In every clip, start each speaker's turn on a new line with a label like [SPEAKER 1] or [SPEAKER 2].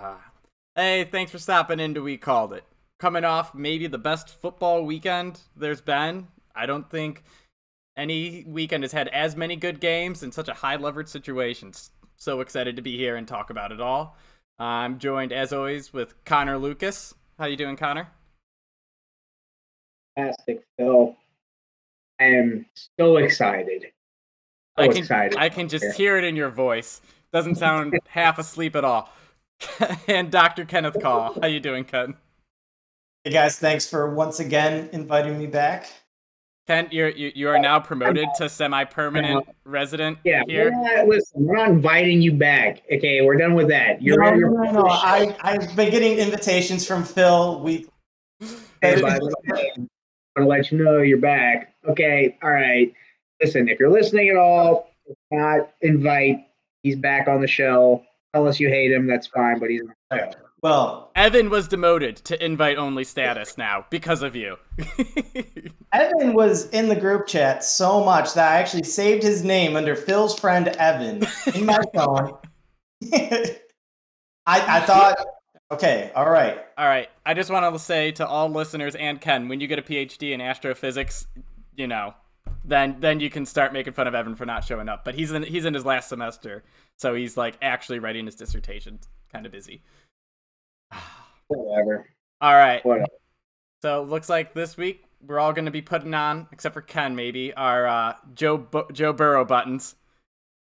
[SPEAKER 1] Uh, hey, thanks for stopping in to We Called It. Coming off maybe the best football weekend there's been. I don't think any weekend has had as many good games in such a high leverage situation. So excited to be here and talk about it all. I'm joined as always with Connor Lucas. How you doing, Connor?
[SPEAKER 2] Fantastic, Phil. I am so excited. So
[SPEAKER 1] I can,
[SPEAKER 2] excited.
[SPEAKER 1] I can just hear it in your voice. Doesn't sound half asleep at all. and Dr. Kenneth Call. How you doing, Ken?
[SPEAKER 3] Hey guys, thanks for once again inviting me back.
[SPEAKER 1] Ken, you're, you you are now promoted to semi-permanent resident
[SPEAKER 2] yeah,
[SPEAKER 1] here.
[SPEAKER 2] We're not, listen, we're not inviting you back. Okay, we're done with that. You're
[SPEAKER 3] no,
[SPEAKER 2] ready
[SPEAKER 3] no, no, no. I, I've been getting invitations from Phil weekly.
[SPEAKER 2] Hey, by the way, I'm gonna let you know you're back. Okay, all right. Listen, if you're listening at all, not invite. He's back on the show. Tell us you hate him. That's fine, but he's on the.
[SPEAKER 3] Well,
[SPEAKER 1] Evan was demoted to invite-only status now because of you.
[SPEAKER 3] Evan was in the group chat so much that I actually saved his name under Phil's friend Evan in my phone. I, I thought, okay, all right.
[SPEAKER 1] All right. I just want to say to all listeners and Ken, when you get a PhD in astrophysics, you know, then then you can start making fun of Evan for not showing up. But he's in he's in his last semester, so he's like actually writing his dissertation. Kind of busy.
[SPEAKER 2] Whatever.
[SPEAKER 1] All right.
[SPEAKER 2] Whatever.
[SPEAKER 1] So looks like this week we're all going to be putting on, except for Ken maybe, our uh, Joe Bu- Joe Burrow buttons.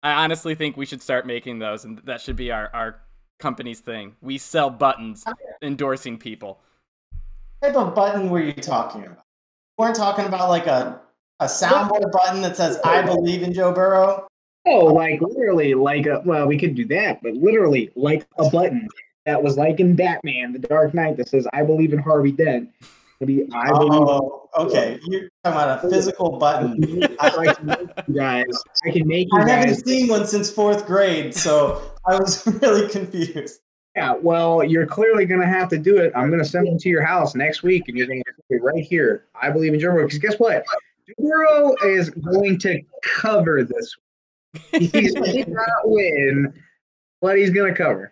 [SPEAKER 1] I honestly think we should start making those, and that should be our our company's thing. We sell buttons endorsing people.
[SPEAKER 3] What type of button were you talking about? You weren't talking about like a, a soundboard button that says, I believe in Joe Burrow?
[SPEAKER 2] Oh, like literally, like a well, we could do that, but literally, like a button that was like in Batman, The Dark Knight, that says "I believe in Harvey Dent." Be I oh, believe.
[SPEAKER 3] Oh, okay. You're talking about a physical button.
[SPEAKER 2] I can make you guys. I can make you
[SPEAKER 3] I haven't
[SPEAKER 2] guys.
[SPEAKER 3] seen one since fourth grade, so I was really confused.
[SPEAKER 2] Yeah, well, you're clearly gonna have to do it. I'm gonna send them to your house next week, and you're gonna be right here. I believe in Joe Burrow. Because guess what? Joe Burrow is going to cover this. He's not win, but he's gonna cover.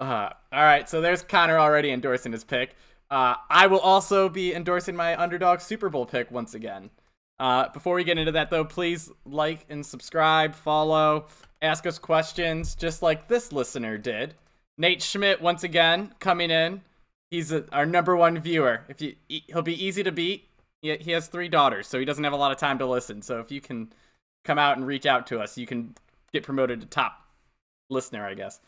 [SPEAKER 1] Uh, all right, so there's Connor already endorsing his pick. Uh, I will also be endorsing my underdog Super Bowl pick once again. Uh, before we get into that, though, please like and subscribe, follow, ask us questions, just like this listener did. Nate Schmidt, once again, coming in. He's a, our number one viewer. If you, he'll be easy to beat. He, he has three daughters, so he doesn't have a lot of time to listen. So if you can come out and reach out to us, you can get promoted to top listener, I guess.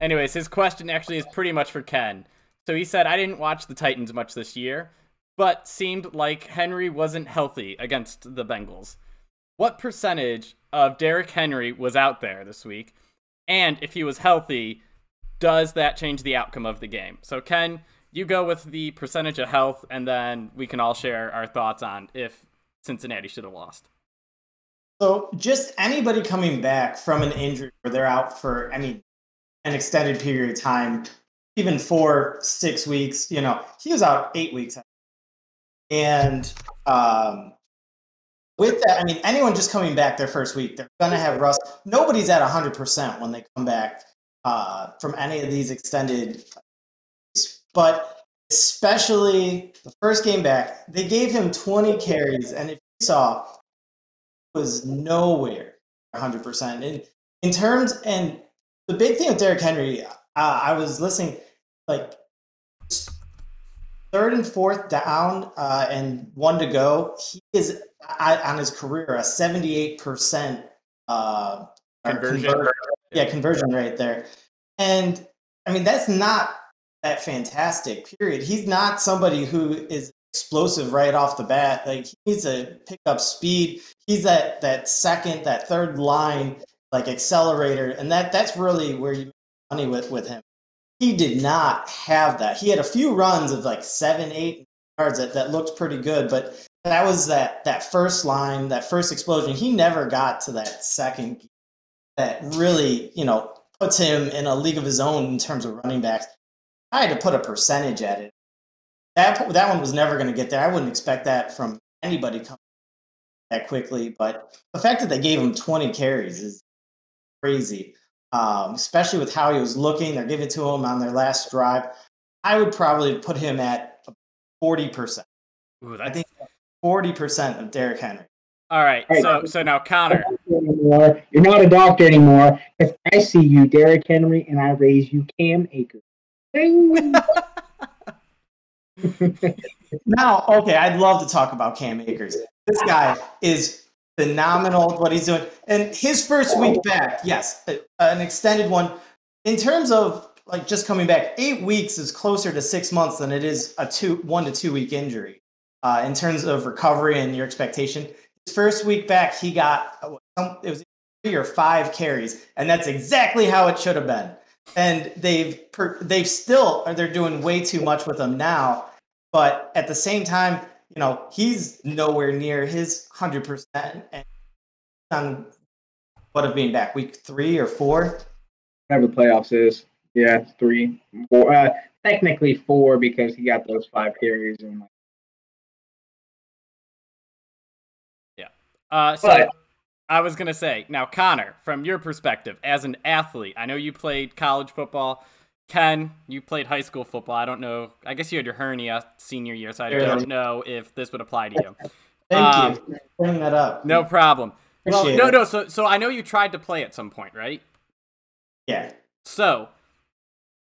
[SPEAKER 1] Anyways, his question actually is pretty much for Ken. So he said, I didn't watch the Titans much this year, but seemed like Henry wasn't healthy against the Bengals. What percentage of Derrick Henry was out there this week? And if he was healthy, does that change the outcome of the game? So, Ken, you go with the percentage of health, and then we can all share our thoughts on if Cincinnati should have lost.
[SPEAKER 3] So, just anybody coming back from an injury where they're out for, I mean, an extended period of time, even four, six weeks, you know, he was out eight weeks. And um, with that, I mean, anyone just coming back their first week, they're going to have rust. Nobody's at 100% when they come back uh, from any of these extended. But especially the first game back, they gave him 20 carries. And if you saw, was nowhere 100%. In, in terms, and the big thing with Derrick Henry, uh, I was listening, like third and fourth down uh, and one to go, he is uh, on his career a 78% uh,
[SPEAKER 1] Conversion.
[SPEAKER 3] conver- yeah, conversion rate there. And I mean, that's not that fantastic, period. He's not somebody who is explosive right off the bat. Like he needs to pick up speed. He's that that second, that third line, like accelerator, and that that's really where you make money with with him. He did not have that. He had a few runs of like seven, eight yards that, that looked pretty good, but that was that that first line, that first explosion. He never got to that second that really, you know, puts him in a league of his own in terms of running backs. I had to put a percentage at it. That that one was never going to get there. I wouldn't expect that from anybody coming that quickly. But the fact that they gave him 20 carries is crazy. um, especially with how he was looking. They're giving to him on their last drive. I would probably put him at forty percent. I think forty percent of Derrick Henry.
[SPEAKER 1] All right,
[SPEAKER 2] Hey.
[SPEAKER 1] so so now Connor.
[SPEAKER 2] You're not a doctor anymore. If I see you, Derrick Henry, and I raise you, Cam Akers.
[SPEAKER 3] Now, okay, I'd love to talk about Cam Akers. This guy is phenomenal at what he's doing. And his first week back, yes, an extended one. In terms of like just coming back, eight weeks is closer to six months than it is a two one to two week injury. Uh, in terms of recovery and your expectation, his first week back, he got uh, it was three or five carries, and that's exactly how it should have been. And they've per, they've still they're doing way too much with him now. But at the same time, you know, he's nowhere near his hundred percent and on what of being back week three or four.
[SPEAKER 2] Whatever the playoffs is. Yeah, three. Four, uh, technically four because he got those five carries and like,
[SPEAKER 1] Uh, so
[SPEAKER 2] But-
[SPEAKER 1] I was gonna say now, Connor, from your perspective as an athlete, I know you played college football. Ken, you played high school football. I don't know. I guess you had your hernia senior year, so I don't know if this would apply to you.
[SPEAKER 3] Thank
[SPEAKER 1] Um,
[SPEAKER 3] you for bringing that up.
[SPEAKER 1] No problem. Well, no, no. So, so I know you tried to play at some point, right?
[SPEAKER 3] Yeah.
[SPEAKER 1] So,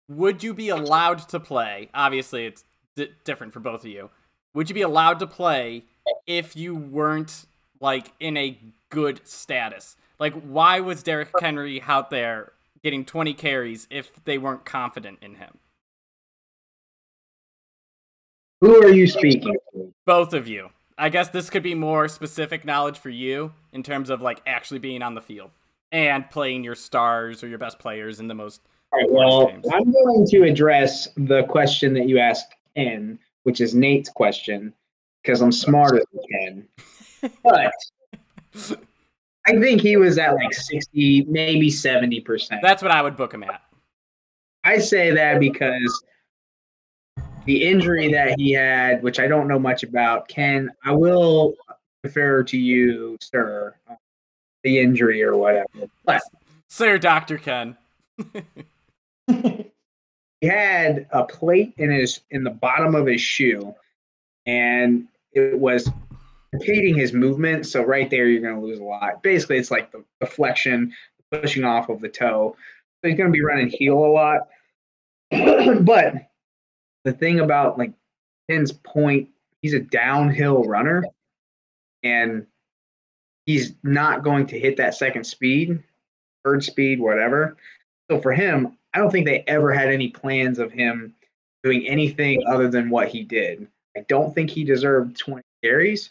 [SPEAKER 1] would you be allowed to play? Obviously, it's di- different for both of you. Would you be allowed to play if you weren't like in a good status? Like, why was Derrick Henry out there getting 20 carries if they weren't confident in him?
[SPEAKER 2] who are you speaking to?
[SPEAKER 1] Both of you. I guess this could be more specific knowledge for you in terms of like actually being on the field and playing your stars or your best players in the most.
[SPEAKER 2] All right, well,
[SPEAKER 1] James.
[SPEAKER 2] I'm going to address the question that you asked Ken, which is Nate's question, because I'm smarter than Ken. But I think he was at like 60, maybe 70%.
[SPEAKER 1] That's what I would book him at.
[SPEAKER 2] I say that because the injury that he had, which I don't know much about, Ken, I will defer to you, sir, the injury or whatever. But
[SPEAKER 1] Sir Dr. Ken.
[SPEAKER 2] he had a plate in his in the bottom of his shoe, and it was impeding his movement. So right there, you're going to lose a lot. Basically, it's like the, the flexion, pushing off of the toe. So he's going to be running heel a lot. but the thing about like Ken's point, he's a downhill runner, and he's not going to hit that second speed, third speed, whatever. So for him, I don't think they ever had any plans of him doing anything other than what he did. I don't think he deserved 20 carries.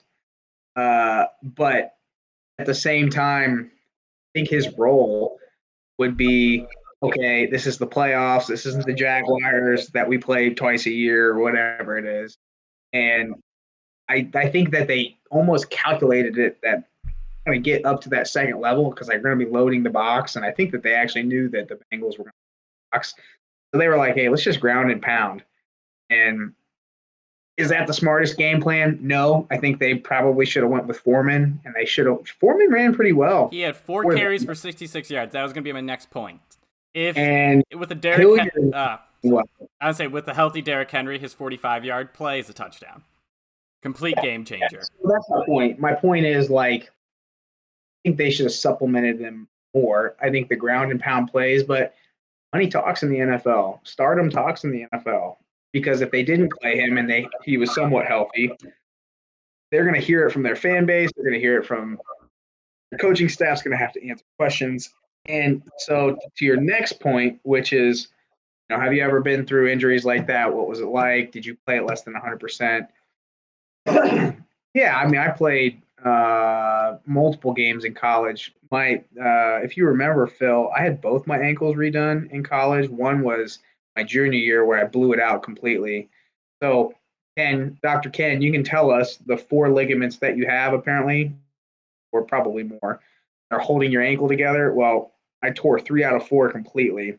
[SPEAKER 2] Uh, but at the same time, I think his role would be okay, this is the playoffs. This isn't the Jaguars that we play twice a year or whatever it is. And I, I think that they almost calculated it that going to get up to that second level because they're going to be loading the box. And I think that they actually knew that the Bengals were going to box. So they were like, hey, let's just ground and pound. And is that the smartest game plan? No. I think they probably should have went with Foreman, and they should have. Foreman ran pretty well.
[SPEAKER 1] He had four carries for 66 yards. That was going to be my next point. If
[SPEAKER 2] And
[SPEAKER 1] with the Derrick, Hen- uh,
[SPEAKER 2] what?
[SPEAKER 1] I would say with the healthy Derrick Henry, his 45 yard play is a touchdown. Complete game changer.
[SPEAKER 2] So that's my point. My point is like, I think they should have supplemented them more. I think the ground and pound plays, but money talks in the NFL. Stardom talks in the NFL because if they didn't play him and they he was somewhat healthy, they're going to hear it from their fan base. They're going to hear it from the coaching staff's going to have to answer questions. And so to your next point, which is, you know, have you ever been through injuries like that? What was it like? Did you play at less than 100%? yeah, I mean, I played uh, multiple games in college. My, uh, if you remember, Phil, I had both my ankles redone in college. One was my junior year where I blew it out completely. So, Ken, Dr. Ken, you can tell us the four ligaments that you have apparently, or probably more, are holding your ankle together. Well, I tore three out of four completely.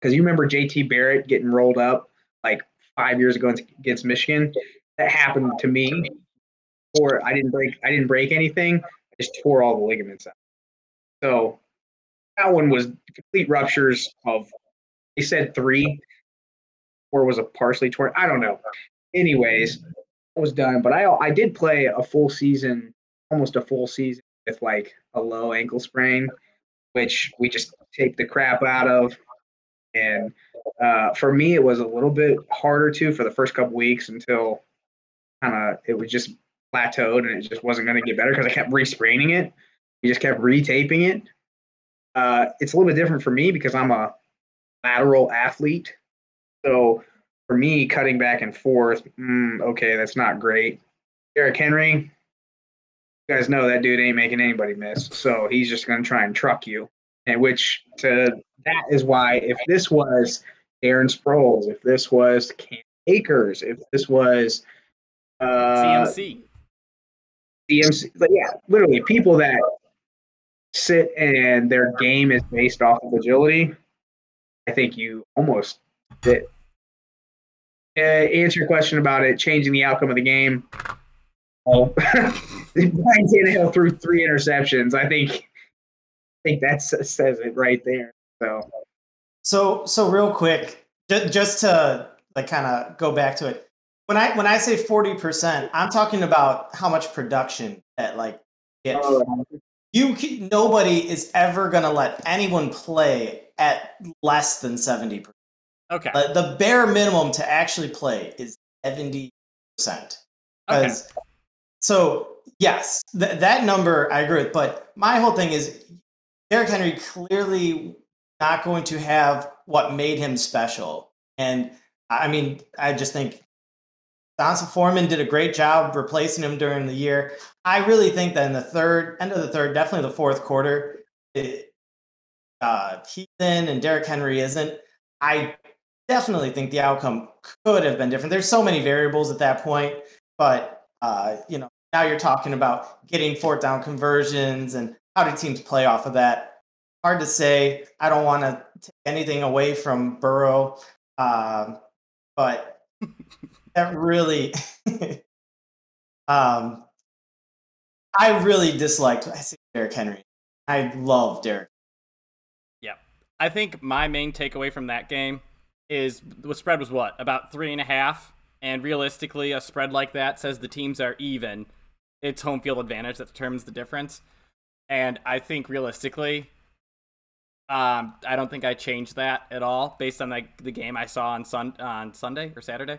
[SPEAKER 2] Because you remember JT Barrett getting rolled up like five years ago against Michigan? That happened to me. Or I didn't break I didn't break anything. I just tore all the ligaments out. So that one was complete ruptures of. Said three, or was a partially torn? I don't know. Anyways, I was done. But I I did play a full season, almost a full season with like a low ankle sprain, which we just take the crap out of. And uh, for me, it was a little bit harder too for the first couple weeks until kind of it was just plateaued and it just wasn't going to get better because I kept re-spraining it. We just kept retaping it. Uh, it's a little bit different for me because I'm a lateral athlete. So for me, cutting back and forth, mm, okay, that's not great. Derrick Henry, you guys know that dude ain't making anybody miss. So he's just going to try and truck you. And which to that is why if this was Darren Sproles, if this was Cam Akers, if this was uh,
[SPEAKER 1] CMC,
[SPEAKER 2] CMC, yeah, literally people that sit and their game is based off of agility. I think you almost did. Uh, answer your question about it changing the outcome of the game. Oh, Ryan Tannehill threw three interceptions. I think, I think that says it right there. So,
[SPEAKER 3] so, so real quick, just to like kind of go back to it. When I when I say forty percent, I'm talking about how much production that like get. Oh, you nobody is ever going to let anyone play at less than 70%.
[SPEAKER 1] Okay.
[SPEAKER 3] The, the bare minimum to actually play is 70%. Okay. So, yes, th- that number I agree with. But my whole thing is Derrick Henry clearly not going to have what made him special. And I mean, I just think D'Onta Foreman did a great job replacing him during the year. I really think that in the third, end of the third, definitely the fourth quarter, it, uh, Heath in and Derrick Henry isn't. I definitely think the outcome could have been different. There's so many variables at that point, but uh, you know, now you're talking about getting fourth down conversions and how do teams play off of that. Hard to say. I don't want to take anything away from Burrow, um, but that really um I really disliked I see Derrick Henry. I love Derrick.
[SPEAKER 1] I think my main takeaway from that game is the spread was what? About three and a half. And realistically, a spread like that says the teams are even. It's home field advantage that determines the difference. And I think realistically, um, I don't think I changed that at all based on like the game I saw on sun on Sunday or Saturday.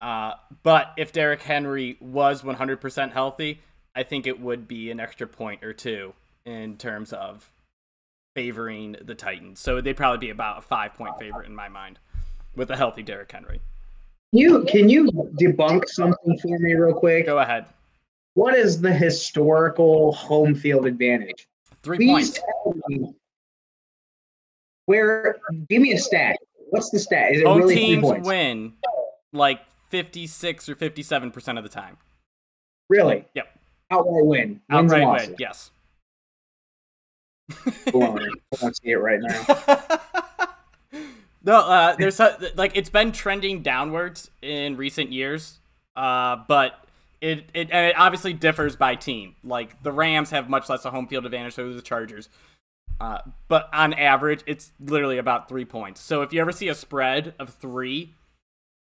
[SPEAKER 1] Uh, but if Derrick Henry was 100% healthy, I think it would be an extra point or two in terms of favoring the Titans. So they'd probably be about a five point favorite in my mind with a healthy Derrick Henry.
[SPEAKER 2] You can you debunk something for me real quick?
[SPEAKER 1] Go ahead.
[SPEAKER 2] What is the historical home field advantage?
[SPEAKER 1] Three Please
[SPEAKER 2] points. where give me a stat. What's the stat?
[SPEAKER 1] Is it Both really teams win like 56 or 57% of the time.
[SPEAKER 2] Really?
[SPEAKER 1] Yep.
[SPEAKER 2] Outright win.
[SPEAKER 1] Outright win, yes.
[SPEAKER 2] I to see it right now.
[SPEAKER 1] no, uh, there's a, like it's been trending downwards in recent years, uh, but it, it it obviously differs by team. Like the Rams have much less a home field advantage, so the Chargers. Uh, but on average, it's literally about three points. So if you ever see a spread of three,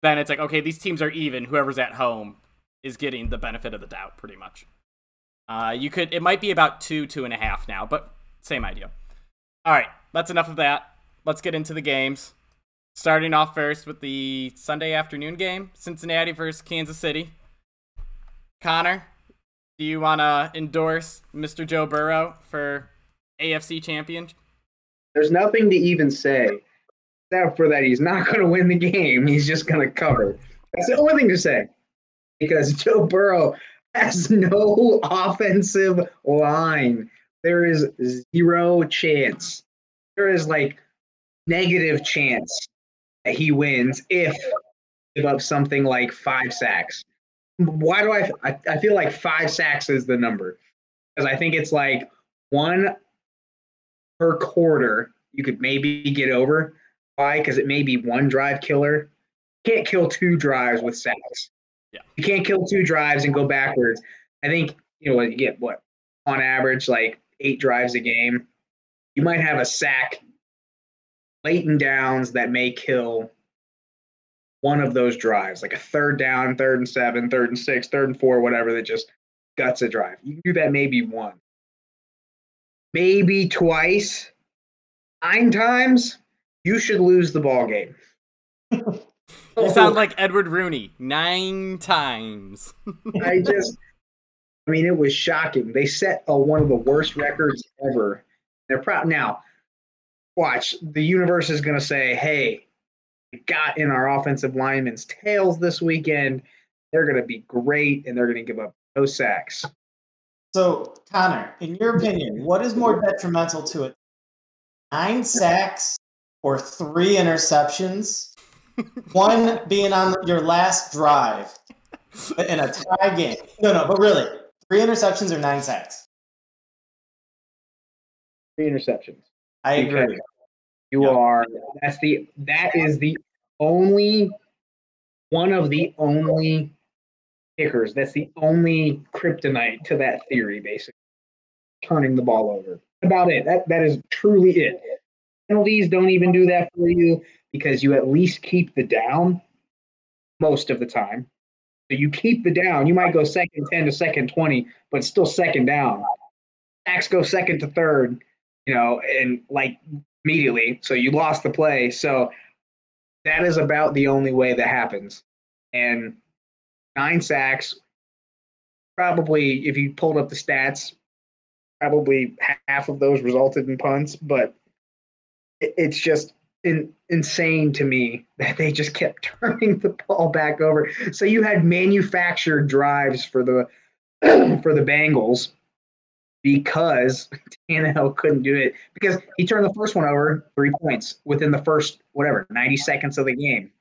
[SPEAKER 1] then it's like okay, these teams are even. Whoever's at home is getting the benefit of the doubt, pretty much. Uh, you could it might be about two, two and a half now, but same idea. All right, that's enough of that. Let's get into the games. Starting off first with the Sunday afternoon game, Cincinnati versus Kansas City. Connor, do you want to endorse Mr. Joe Burrow for AFC champion?
[SPEAKER 2] There's nothing to even say except for that he's not going to win the game. He's just going to cover. That's the only thing to say because Joe Burrow has no offensive line. There is zero chance. There is like negative chance that he wins if give up something like five sacks. Why do I, I? I feel like five sacks is the number because I think it's like one per quarter. You could maybe get over. Why? Because it may be one drive killer. You can't kill two drives with sacks.
[SPEAKER 1] Yeah.
[SPEAKER 2] You can't kill two drives and go backwards. I think, you know, what you get what, on average, like eight drives a game. you might have a sack late in downs that may kill one of those drives, like a third down, third and seven, third and six, third and four, whatever, that just guts a drive. You can do that maybe one, maybe twice, nine times. You should lose the ball game.
[SPEAKER 1] You sound like Edward Rooney nine times.
[SPEAKER 2] I just, I mean, it was shocking. They set a, one of the worst records ever. They're proud now. Watch the universe is going to say, "Hey, we got in our offensive linemen's tails this weekend. They're going to be great, and they're going to give up no sacks."
[SPEAKER 3] So, Connor, in your opinion, what is more detrimental to it? Nine sacks or three interceptions? One being on your last drive in a tie game. No, no, but really, three interceptions or nine sacks?
[SPEAKER 2] Three interceptions.
[SPEAKER 3] I agree.
[SPEAKER 2] Because You
[SPEAKER 3] Yeah.
[SPEAKER 2] are. That's the. That is the only. One of the only kickers. That's the only kryptonite to that theory, basically. Turning the ball over. About it. That that is truly it. Penalties don't even do that for you because you at least keep the down most of the time. So you keep the down. You might go second 10 to second 20, but still second down. Sacks go second to third, you know, and like immediately. So you lost the play. So that is about the only way that happens. And nine sacks, probably, if you pulled up the stats, probably half of those resulted in punts, but it's just in, insane to me that they just kept turning the ball back over. So you had manufactured drives for the for the Bengals because Tannehill couldn't do it because he turned the first one over three points within the first whatever 90 seconds of the game,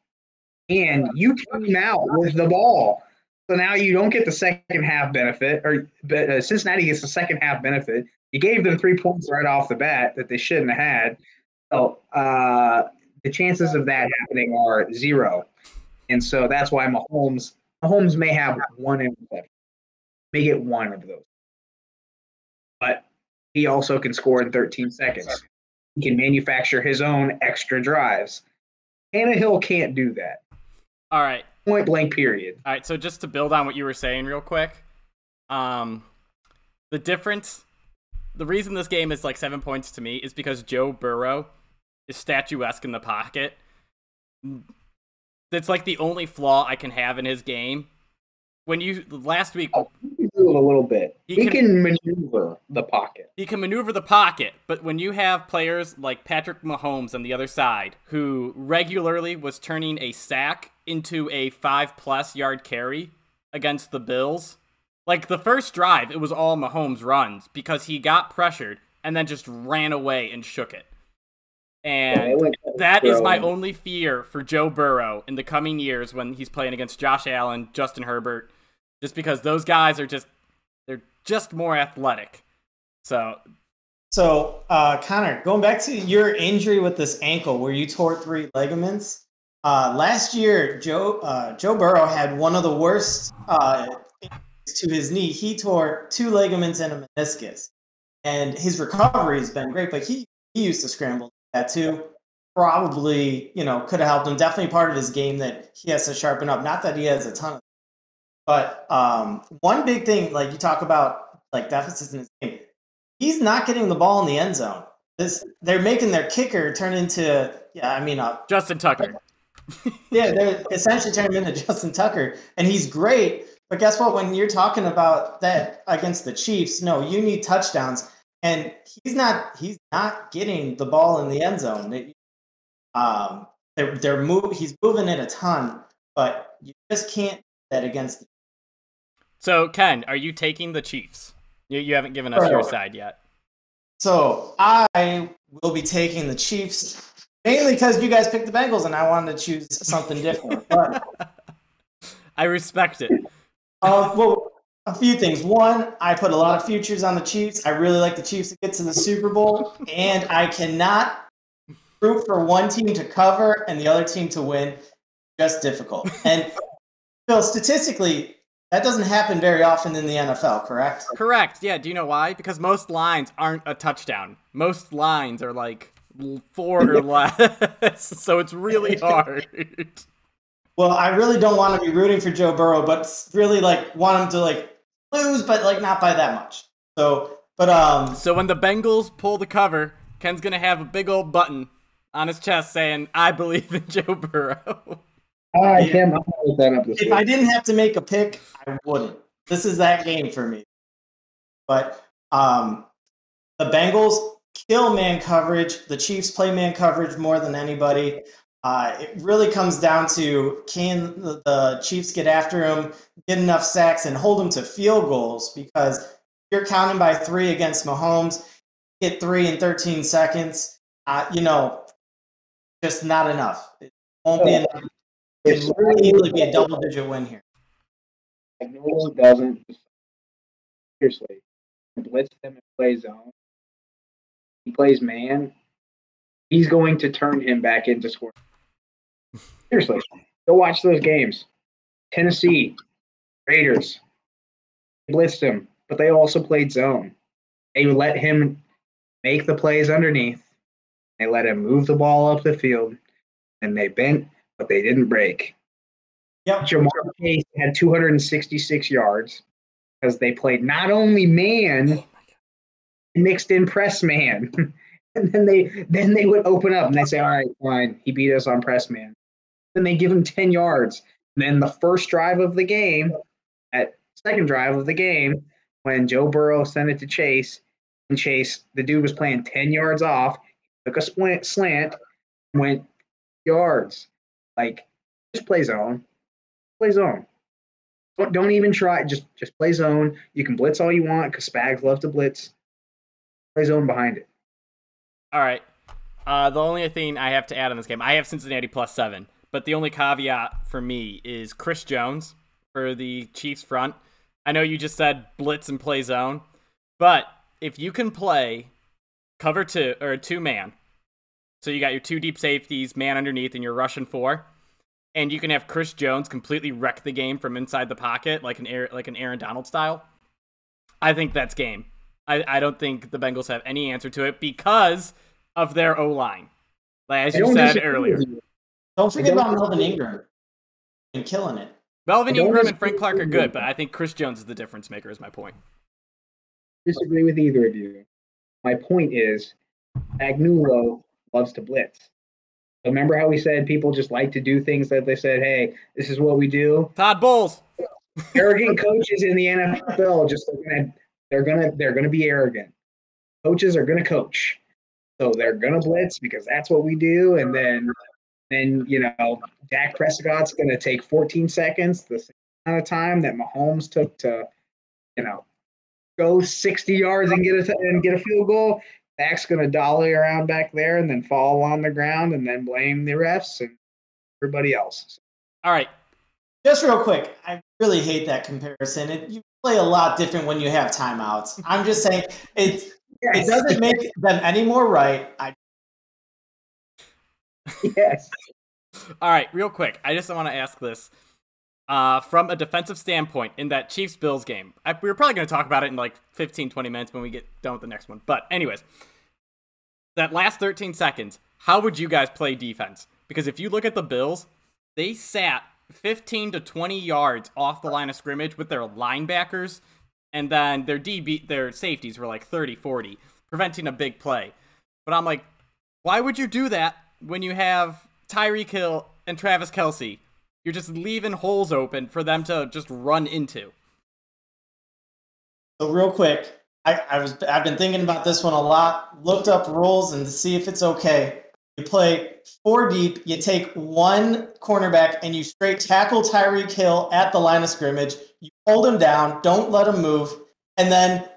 [SPEAKER 2] and you came out with the ball. So now you don't get the second half benefit, or uh, Cincinnati gets the second half benefit. You gave them three points right off the bat that they shouldn't have had. So uh, the chances of that happening are zero, and so that's why Mahomes Mahomes may have one interception, may get one of those, but he also can score in 13 seconds. He can manufacture his own extra drives. Tannehill can't do that.
[SPEAKER 1] All right.
[SPEAKER 2] Point blank. Period.
[SPEAKER 1] All right, so just to build on what you were saying real quick, um, the difference, the reason this game is like seven points to me is because Joe Burrow is statuesque in the pocket. It's like the only flaw I can have in his game. When you last week, oh,
[SPEAKER 2] He can do it a little bit.
[SPEAKER 1] He
[SPEAKER 2] He,
[SPEAKER 1] can-
[SPEAKER 2] can, maneuver the pocket.
[SPEAKER 1] he can maneuver the pocket, but when you have players like Patrick Mahomes on the other side, who regularly was turning a sack into a five plus yard carry against the Bills, like the first drive, it was all Mahomes runs because he got pressured and then just ran away and shook it.
[SPEAKER 2] Yeah,
[SPEAKER 1] And
[SPEAKER 2] it went-
[SPEAKER 1] that is my only fear for Joe Burrow in the coming years when he's playing against Josh Allen, Justin Herbert, just because those guys are just they're just more athletic. So
[SPEAKER 3] So, uh, Connor, going back to your injury with this ankle where you tore three ligaments, uh, last year Joe uh, Joe Burrow had one of the worst uh, to his knee. He tore two ligaments and a meniscus, and his recovery has been great. But he he used to scramble that too. Probably, you know, could have helped him. Definitely part of his game that he has to sharpen up. Not that he has a ton of, but um, one big thing, like you talk about, like deficits in his game he's not getting the ball in the end zone. This they're making their kicker turn into yeah, I mean uh,
[SPEAKER 1] Justin Tucker.
[SPEAKER 3] yeah, they're essentially turning him into Justin Tucker, and he's great. But guess what? When you're talking about that against the Chiefs, no, you need touchdowns, and he's not. He's not getting the ball in the end zone. They- um, they're they're move. He's moving it a ton, but you just can't do that against. The,
[SPEAKER 1] So Ken, are you taking the Chiefs? You, you haven't given us your side yet.
[SPEAKER 3] so I will be taking the Chiefs mainly because you guys picked the Bengals, and I wanted to choose something different. But
[SPEAKER 1] I respect it.
[SPEAKER 3] Uh, well, a few things. One, I put a lot of futures on the Chiefs. I really like the Chiefs to get to the Super Bowl, and I cannot root for one team to cover and the other team to win. Just difficult. And Phil, statistically, that doesn't happen very often in the NFL, correct?
[SPEAKER 1] Correct. Yeah. Do you know why? Because most lines aren't a touchdown. Most lines are like four or less. so it's really hard.
[SPEAKER 3] Well, I really don't want to be rooting for Joe Burrow, but really like want him to like lose, but like not by that much. So, but um.
[SPEAKER 1] So when the Bengals pull the cover, Ken's gonna have a big old button on his chest saying, "I believe in Joe Burrow."
[SPEAKER 2] All right, Kim, I'm gonna that up
[SPEAKER 3] If
[SPEAKER 2] week.
[SPEAKER 3] I didn't have to make a pick, I wouldn't. This is that game for me. But um, the Bengals kill man coverage. The Chiefs play man coverage more than anybody. Uh, it really comes down to can the, Chiefs get after him, get enough sacks, and hold him to field goals because you're counting by three against Mahomes, get three in 13 seconds. Uh, you know, just not enough. It won't be enough. It could really easily be a double digit win here.
[SPEAKER 2] Newell doesn't seriously blitz them and play zone. He plays man. He's going to turn him back into scoring. Seriously, go watch those games. Tennessee, Raiders, blitzed him, but they also played zone. They let him make the plays underneath. They let him move the ball up the field, and they bent, but they didn't break.
[SPEAKER 3] Yep.
[SPEAKER 2] Ja'Marr Chase had 266 yards because they played not only man, oh mixed in press man. and then they then they would open up and they say, All right, fine, he beat us on press man. Then they give him 10 yards. And then the first drive of the game, at second drive of the game, when Joe Burrow sent it to Chase, and Chase, the dude was playing 10 yards off, took a slant, slant, went yards. Like, just play zone play zone. Don't, don't even try. Just just play zone. You can blitz all you want because Spags love to blitz. Play zone behind it.
[SPEAKER 1] All right. Uh, the only thing I have to add on this game, I have Cincinnati plus seven, but the only caveat for me is Chris Jones for the Chiefs front. I know you just said blitz and play zone, but if you can play cover two or two man, so you got your two deep safeties, man underneath, and you're rushing four, and you can have Chris Jones completely wreck the game from inside the pocket, like an Aaron, like an Aaron Donald style. I think that's game. I, I don't think the Bengals have any answer to it because of their O line. Like as you said earlier,
[SPEAKER 2] you.
[SPEAKER 3] Don't forget about Melvin Ingram and killing it.
[SPEAKER 1] Melvin Ingram and Frank Clark are good, but I think Chris Jones is the difference maker. Is my point.
[SPEAKER 2] disagree with either of you. My point is, Agnulo loves to blitz. Remember how we said people just like to do things that they said, "Hey, this is what we do."
[SPEAKER 1] Todd Bowles.
[SPEAKER 2] arrogant coaches in the NFL just are gonna they're gonna they're gonna be arrogant. Coaches are gonna coach, so they're gonna blitz because that's what we do. And then then you know Dak Prescott's gonna take 14 seconds, the same amount of time that Mahomes took to you know go 60 yards and get a and get a field goal. Dak's gonna dolly around back there and then fall on the ground and then blame the refs and everybody else.
[SPEAKER 1] All right,
[SPEAKER 3] Just real quick, I really hate that comparison. It, you play a lot different when you have timeouts. I'm just saying it. It doesn't make them any more right. I
[SPEAKER 2] yes.
[SPEAKER 1] all right. Real quick, I just want to ask this. Uh, from a defensive standpoint, in that Chiefs Bills game, I, we were probably going to talk about it in like 15, 20 minutes when we get done with the next one. But, anyways, that last 13 seconds, how would you guys play defense? Because if you look at the Bills, they sat 15 to 20 yards off the line of scrimmage with their linebackers, and then their DB, their safeties were like 30, 40, preventing a big play. But I'm like, why would you do that when you have Tyreek Hill and Travis Kelce? You're just leaving holes open for them to just run into.
[SPEAKER 3] so real quick. I, I was I've been thinking about this one a lot. Looked up rules and to see if it's okay. You play four deep. You take one cornerback and you straight tackle Tyreek Hill at the line of scrimmage. You hold him down. Don't let him move, and then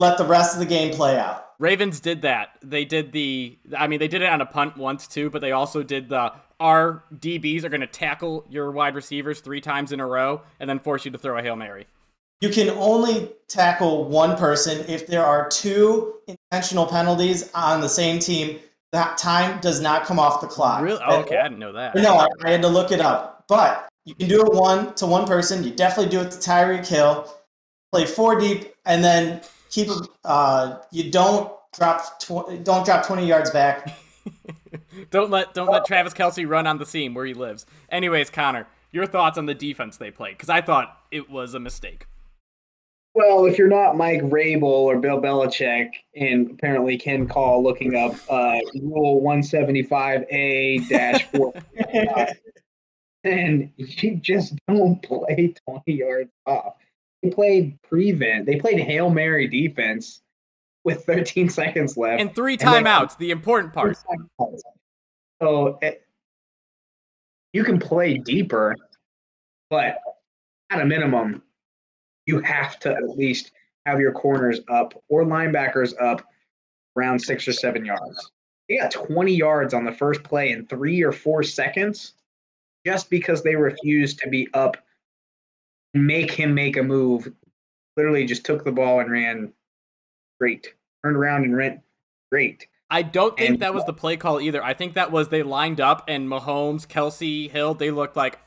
[SPEAKER 3] let the rest of the game play out.
[SPEAKER 1] Ravens did that. They did the I mean they did it on a punt once too, but they also did the our DBs are going to tackle your wide receivers 3 times in a row and then force you to throw a Hail Mary.
[SPEAKER 3] You can only tackle one person if there are two intentional penalties on the same team. That time does not come off the clock.
[SPEAKER 1] Really? Oh, okay, I didn't know that.
[SPEAKER 3] No, I, I had to look it up. But you can do it one to one person. You definitely do it to Tyreek Hill. Play four deep, and then keep. Uh, you don't drop. Tw- don't drop twenty yards back.
[SPEAKER 1] don't let don't let Travis Kelce run on the seam where he lives. Anyways, Connor, your thoughts on the defense they played? Because I thought it was a mistake.
[SPEAKER 2] Well, if you're not Mike Vrabel or Bill Belichick, and apparently Ken Call looking up uh, Rule 175A dash four, then you just don't play 20 yards off. They played prevent. They played Hail Mary defense with 13 seconds left
[SPEAKER 1] and three timeouts. The important part.
[SPEAKER 2] So it, you can play deeper, but at a minimum, you have to at least have your corners up or linebackers up around six or seven yards. They got 20 yards on the first play in three or four seconds just because they refused to be up make him make a move. Literally just took the ball and ran great. Turned around and ran great.
[SPEAKER 1] I don't think and, that was the play call either. I think that was they lined up and Mahomes, Kelce, Hill, they looked like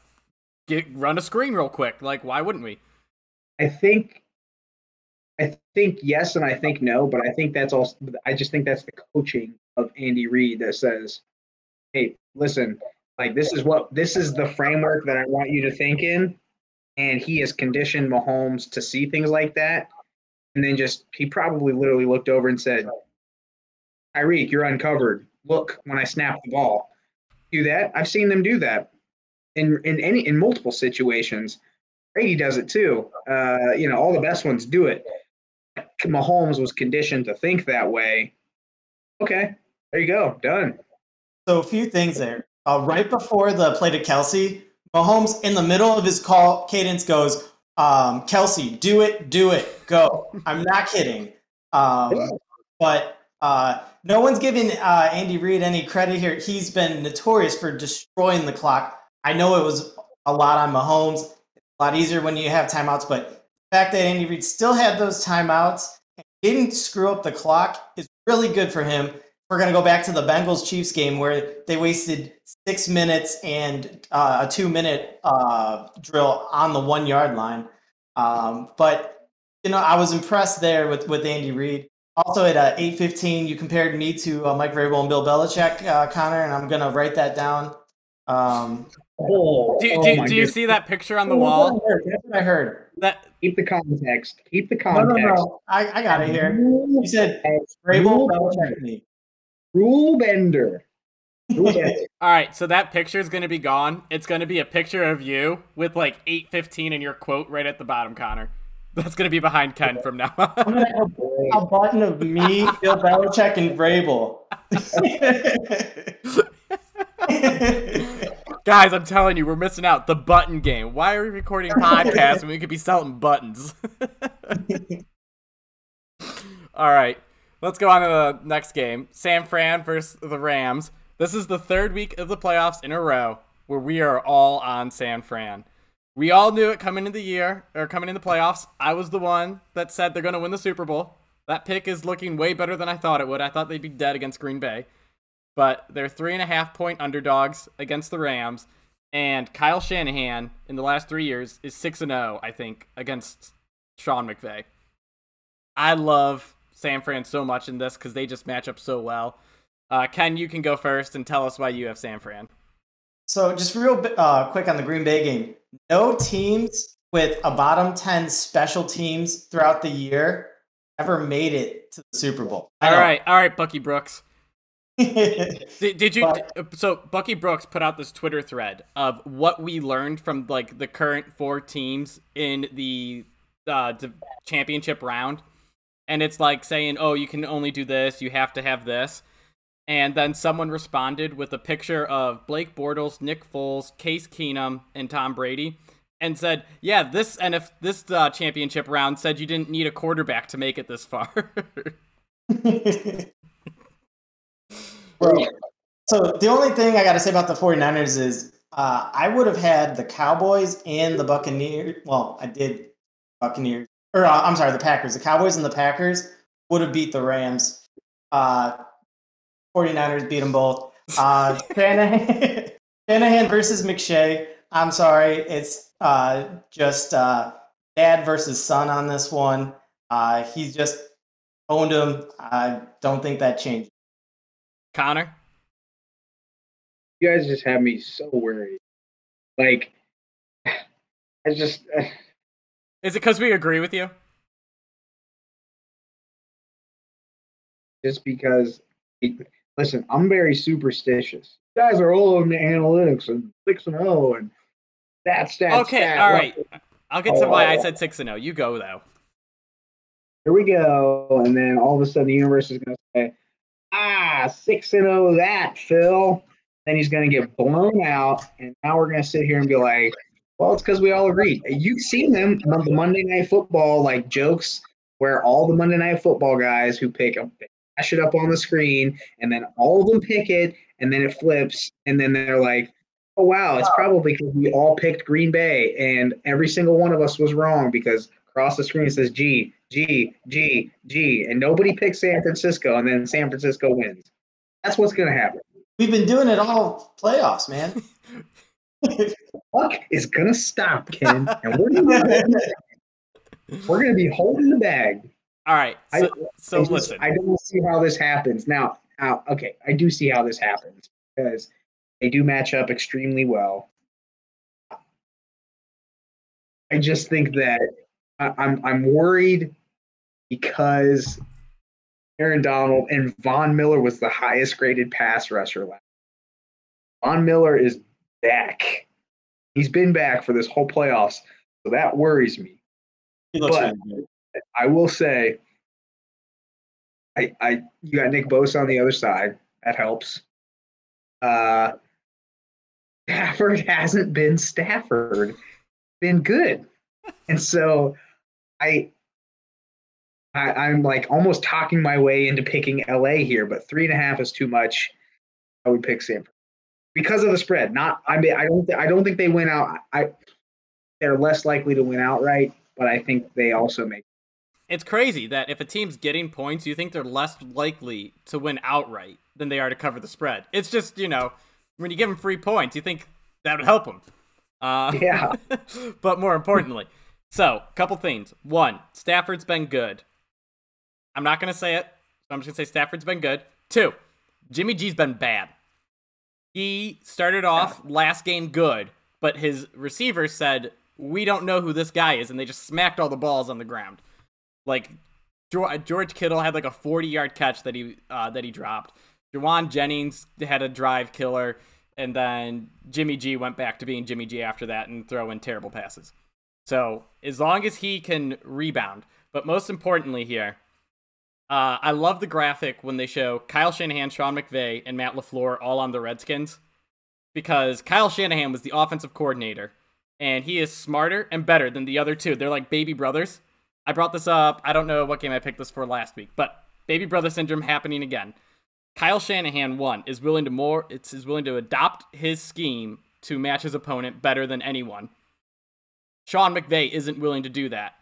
[SPEAKER 1] get run a screen real quick. Like, why wouldn't we?
[SPEAKER 2] I think I think yes and I think no, but I think that's also I just think that's the coaching of Andy Reid that says, Hey, listen, like this is what this is the framework that I want you to think in. And he has conditioned Mahomes to see things like that. And then just he probably literally looked over and said, Tyreek, you're uncovered. Look when I snap the ball. Do that. I've seen them do that in in any in multiple situations. Brady does it too. Uh, you know, all the best ones do it. Mahomes was conditioned to think that way. Okay, there you go, done.
[SPEAKER 3] So a few things there. Uh, right before the play to Kelce, Mahomes in the middle of his call cadence goes, um, "Kelce, do it, do it, go." I'm not kidding. Um, but uh, no one's giving uh, Andy Reid any credit here. He's been notorious for destroying the clock. I know it was a lot on Mahomes a lot easier when you have timeouts. But the fact that Andy Reid still had those timeouts and didn't screw up the clock is really good for him. We're going to go back to the Bengals Chiefs game where they wasted six minutes and uh, a two minute uh, drill on the one yard line. Um, but, you know, I was impressed there with, with Andy Reid. Also at uh, 8:15, you compared me to uh, Mike Vrabel and Bill Belichick, uh, Connor, and I'm gonna write that down. Um,
[SPEAKER 1] Oh, do, oh do, do you see that picture on the wall?
[SPEAKER 3] That's what I heard.
[SPEAKER 1] That
[SPEAKER 2] keep the context. Keep the context. No, no, no.
[SPEAKER 3] I, I got it here. You said Vrabel Belichick me.
[SPEAKER 2] Rule bender.
[SPEAKER 1] All right, so that picture is going to be gone. It's going to be a picture of you with like 815 in your quote right at the bottom, Connor. That's going to be behind Ken from now on. I'm going to have
[SPEAKER 3] a button of me, Bill Belichick, and Vrabel.
[SPEAKER 1] Guys, I'm telling you, we're missing out. The button game. Why are we recording podcasts when we could be selling buttons? All right, let's go on to the next game. San Fran versus the Rams. This is the third week of the playoffs in a row where we are all on San Fran. We all knew it coming into the year or coming into the playoffs. I was the one that said they're going to win the Super Bowl. That pick is looking way better than I thought it would. I thought they'd be dead against Green Bay but they're three and a half point underdogs against the Rams. And Kyle Shanahan in the last three years is six and zero, I think, against Sean McVay. I love San Fran so much in this because they just match up so well. Uh, Ken, you can go first and tell us why you have San Fran.
[SPEAKER 3] So, just real uh, quick on the Green Bay game. No teams with a bottom 10 special teams throughout the year ever made it to the Super Bowl.
[SPEAKER 1] All right, all right, Bucky Brooks did, did, you but, so bucky brooks put out this twitter thread of what we learned from like the current four teams in the uh the championship round and it's like saying oh you can only do this you have to have this and then someone responded with a picture of blake bortles nick foles case keenum and tom brady and said yeah this and if this uh, championship round said you didn't need a quarterback to make it this far
[SPEAKER 3] so the only thing I got to say about the 49ers is uh, I would have had the Cowboys and the Buccaneers. Well, I did Buccaneers, or uh, I'm sorry, the Packers. The Cowboys and the Packers would have beat the Rams. Uh, 49ers beat them both. Uh, Shanahan, Shanahan versus McShay. I'm sorry. It's uh, just uh, dad versus son on this one. Uh, he just owned him. I don't think that changed.
[SPEAKER 1] Connor?
[SPEAKER 2] You guys just have me so worried. Like, I just.
[SPEAKER 1] Is it because we agree with you?
[SPEAKER 2] just because. Listen, I'm very superstitious. You guys are all in the analytics and six and zero and that stat.
[SPEAKER 1] Okay,
[SPEAKER 2] stat.
[SPEAKER 1] all right. I'll get to why I
[SPEAKER 2] Oh.
[SPEAKER 1] said 6 and 0. You go, though.
[SPEAKER 2] Here we go, and then all of a sudden the universe is going to say, "Ah, six and zero that Phil." Then he's going to get blown out, and now we're going to sit here and be like, "Well, it's because we all agreed." You've seen them on the Monday Night Football like jokes where all the Monday Night Football guys who pick up flash it up on the screen, and then all of them pick it, and then it flips, and then they're like, "Oh wow, it's probably because we all picked Green Bay, and every single one of us was wrong because across the screen it says G, G, G, G, and nobody picks San Francisco, and then San Francisco wins. That's what's gonna happen.
[SPEAKER 3] We've been doing it all playoffs, man.
[SPEAKER 2] Luck is gonna stop, Ken, and we're gonna, we're gonna be holding the bag.
[SPEAKER 1] All right.
[SPEAKER 2] I-
[SPEAKER 1] So, so
[SPEAKER 2] I just-
[SPEAKER 1] listen.
[SPEAKER 2] I don't see how this happens. Now, now, okay, I do see how this happens because they do match up extremely well. I just think that I, I'm I'm worried because Aaron Donald and Von Miller was the highest graded pass rusher last. Von Miller is back. He's been back for this whole playoffs, so that worries me. But-
[SPEAKER 3] really.
[SPEAKER 2] I will say, I, I, you got Nick Bosa on the other side. That helps. Uh, Stafford hasn't been Stafford, been good, and so I, I, I'm like almost talking my way into picking LA here, but three and a half is too much. I would pick San because of the spread. Not, I mean, I don't, I don't think they win out. I, they're less likely to win outright, but I think they also make.
[SPEAKER 1] It's crazy that if a team's getting points, you think they're less likely to win outright than they are to cover the spread. It's just, you know, when you give them free points, you think that would help them. Uh,
[SPEAKER 2] Yeah.
[SPEAKER 1] but more importantly, so, couple things. One, Stafford's been good. I'm not going to say it, so I'm just going to say Stafford's been good. Two, Jimmy G's been bad. He started off last game good, but his receivers said, We don't know who this guy is, and they just smacked all the balls on the ground. Like George Kittle had like a 40 yard catch that he uh, that he dropped. Jauan Jennings had a drive killer, and then Jimmy G went back to being Jimmy G after that and throwing terrible passes. So as long as he can rebound, but most importantly here, uh, I love the graphic when they show Kyle Shanahan, Sean McVay, and Matt LaFleur all on the Redskins, because Kyle Shanahan was the offensive coordinator, and he is smarter and better than the other two. They're like baby brothers. I brought this up. I don't know what game I picked this for last week, but baby brother syndrome happening again. Kyle Shanahan one is willing to more it's is willing to adopt his scheme to match his opponent better than anyone. Sean McVay isn't willing to do that.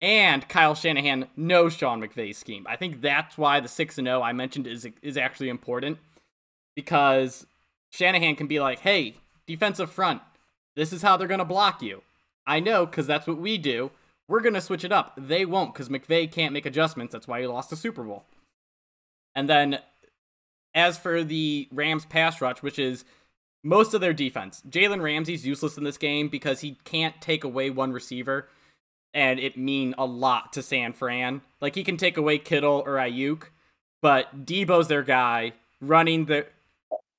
[SPEAKER 1] And Kyle Shanahan knows Sean McVay's scheme. I think that's why the 6 and 0 I mentioned is is actually important because Shanahan can be like, "Hey, defensive front, this is how they're going to block you." I know cuz that's what we do. We're going to switch it up. They won't cuz McVay can't make adjustments. That's why he lost the Super Bowl. And then as for the Rams pass rush, which is most of their defense, Jalen Ramsey's useless in this game because he can't take away one receiver and it mean a lot to San Fran. Like he can take away Kittle or Aiyuk, but Deebo's their guy running the.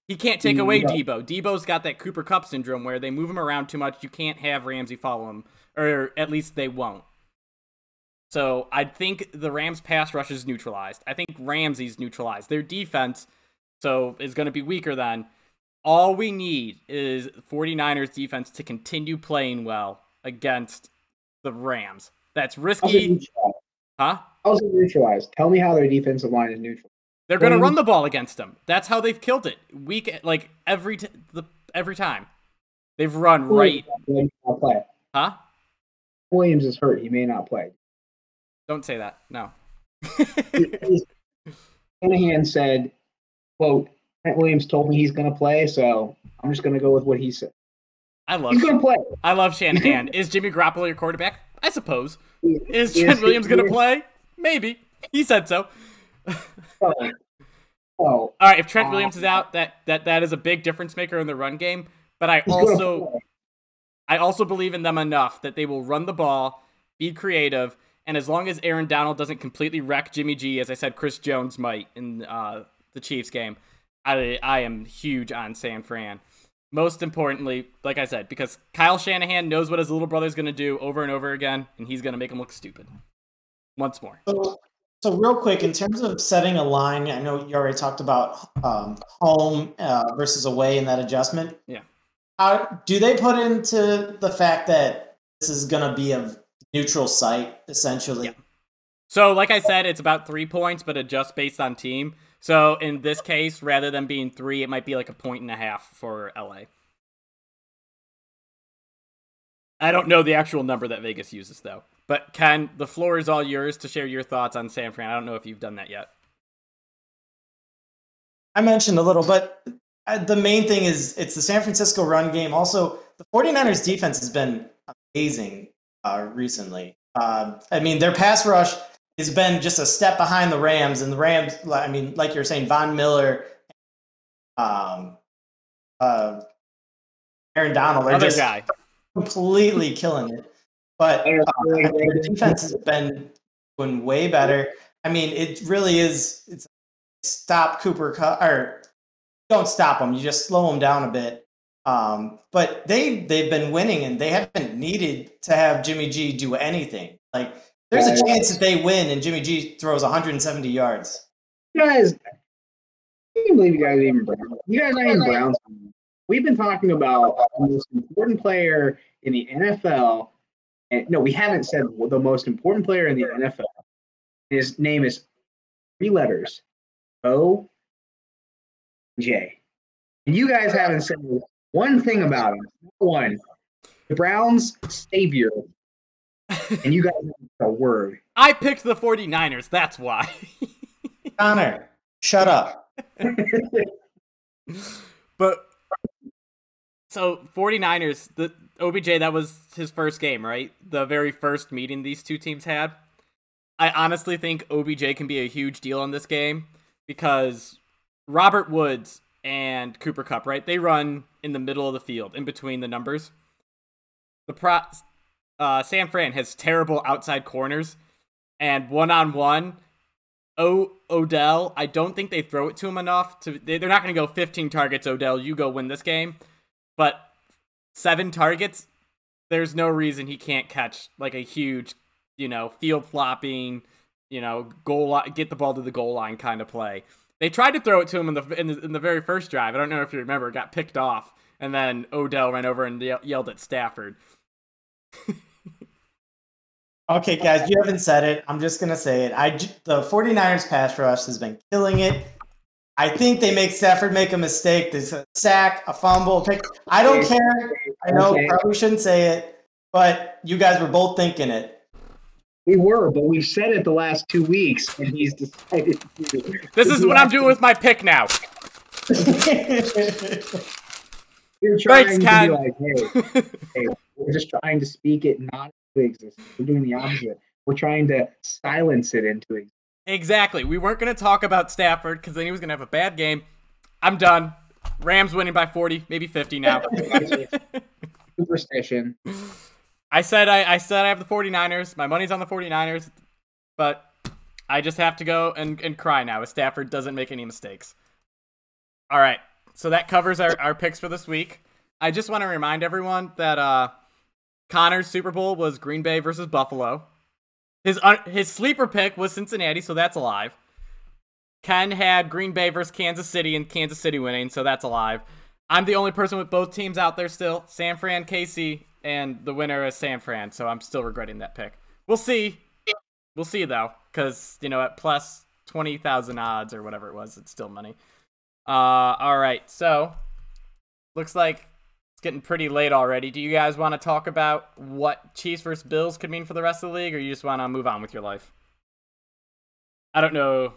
[SPEAKER 1] He can't take away
[SPEAKER 2] Yeah.
[SPEAKER 1] Deebo. Deebo's got that Cooper Kupp syndrome where they move him around too much. You can't have Ramsey follow him, or at least they won't. So I think the Rams pass rush is neutralized. I think Ramsey's neutralized. Their defense, so is going to be weaker than. All we need is 49ers defense to continue playing well against the Rams. That's risky, huh?
[SPEAKER 2] How's it neutralized? Tell me how their defensive line is neutral.
[SPEAKER 1] They're going to run the ball against them. That's how they've killed it. Week like every t- the every time. They've run right,
[SPEAKER 2] not play.
[SPEAKER 1] huh?
[SPEAKER 2] Williams is hurt. He may not play.
[SPEAKER 1] Don't say that. No.
[SPEAKER 2] Shanahan said, "quote Trent Williams told me he's going to play, so I'm just going to go with what he said."
[SPEAKER 1] I love
[SPEAKER 2] He's gonna play.
[SPEAKER 1] I love Shanahan. Is Jimmy Garoppolo your quarterback? I suppose. Is
[SPEAKER 2] Yes,
[SPEAKER 1] Trent Williams gonna
[SPEAKER 2] is.
[SPEAKER 1] play? Maybe. He said so.
[SPEAKER 2] Oh, oh,
[SPEAKER 1] All right, if Trent
[SPEAKER 2] Uh,
[SPEAKER 1] Williams is out, that that that is a big difference maker in the run game. But I
[SPEAKER 2] he's
[SPEAKER 1] also. I also believe in them enough that they will run the ball, be creative, and as long as Aaron Donald doesn't completely wreck Jimmy G, as I said, Chris Jones might in uh, the Chiefs game, I I am huge on San Fran. Most importantly, like I said, because Kyle Shanahan knows what his little brother's going to do over and over again, and he's going to make him look stupid once more.
[SPEAKER 3] So, so real quick, in terms of setting a line, I know you already talked about um, home uh, versus away in that adjustment.
[SPEAKER 1] Yeah.
[SPEAKER 3] How do they put into the fact that this is going to be a neutral site essentially?
[SPEAKER 1] Yeah. So, like I said, it's about three points, but adjust based on team. So, in this case, rather than being three, it might be like a point and a half for LA. I don't know the actual number that Vegas uses, though. But Ken, the floor is all yours to share your thoughts on San Fran. I don't know if you've done that yet.
[SPEAKER 3] I mentioned a little, but uh, the main thing is it's the San Francisco run game. Also, the 49ers defense has been amazing uh, recently. Uh, I mean, their pass rush has been just a step behind the Rams, and the Rams, I mean, like you're saying, Von Miller, um, uh, Aaron Donald, are
[SPEAKER 1] Other
[SPEAKER 3] just
[SPEAKER 1] guy.
[SPEAKER 3] completely killing it. But uh, the defense has been doing way better. I mean, it really is. It's stop Cooper or don't stop them. You just slow them down a bit. Um, but they they've been winning and they haven't needed to have Jimmy G do anything. Like there's a chance that they win and Jimmy G throws 170 yards.
[SPEAKER 2] You guys, I can't believe you guys even Browns. You guys aren't even Browns. We've been talking about the most important player in the NFL. And no, we haven't said the most important player in the NFL. His name is three letters O J. And you guys haven't said one thing about him. One. The Browns savior. And you guys haven't a word.
[SPEAKER 1] I picked the 49ers. That's why.
[SPEAKER 3] Connor, shut up.
[SPEAKER 1] but so 49ers, the OBJ that was his first game, right? The very first meeting these two teams had. I honestly think OBJ can be a huge deal in this game because Robert Woods and Cooper Kupp, right? They run in the middle of the field, in between the numbers. The pro uh, San Fran has terrible outside corners, and one on one, O Odell, I don't think they throw it to him enough. To they, they're not going to go 15 targets. Odell, you go win this game, but seven targets. There's no reason he can't catch like a huge, you know, field flopping, you know, goal line, get the ball to the goal line kind of play. They tried to throw it to him in the in the, in the very first drive. I don't know if you remember. It got picked off, and then Odell ran over and yelled at Stafford.
[SPEAKER 3] Okay, guys, you haven't said it. I'm just going to say it. I the 49ers pass rush has been killing it. I think they make Stafford make a mistake. There's a sack, a fumble, pick. I don't care. I know
[SPEAKER 2] Okay.
[SPEAKER 3] probably shouldn't say it, but you guys were both thinking it.
[SPEAKER 2] We were, but we've said it the last two weeks, and he's decided to.
[SPEAKER 1] This is what I'm doing with my pick now.
[SPEAKER 2] You're trying
[SPEAKER 1] Thanks,
[SPEAKER 2] to
[SPEAKER 1] Ken.
[SPEAKER 2] be like, hey, hey, we're just trying to speak it not into existence. We're doing the opposite. We're trying to silence it into existence.
[SPEAKER 1] Exactly. We weren't going to talk about Stafford because then he was going to have a bad game. I'm done. Rams winning by 40, maybe 50 now.
[SPEAKER 2] Superstition.
[SPEAKER 1] I said I, I said I have the 49ers. My money's on the 49ers, but I just have to go and, and cry now if Stafford doesn't make any mistakes. All right. So that covers our, our picks for this week. I just want to remind everyone that uh, Connor's Super Bowl was Green Bay versus Buffalo. His his sleeper pick was Cincinnati, so that's alive. Ken had Green Bay versus Kansas City and Kansas City winning, so that's alive. I'm the only person with both teams out there still. San Fran, KC, and the winner is San Fran, so I'm still regretting that pick. We'll see. We'll see though, because you know at plus twenty thousand odds or whatever it was, it's still money. Uh, all right, so looks like it's getting pretty late already. Do you guys want to talk about what Chiefs versus Bills could mean for the rest of the league, or you just want to move on with your life? I don't know. if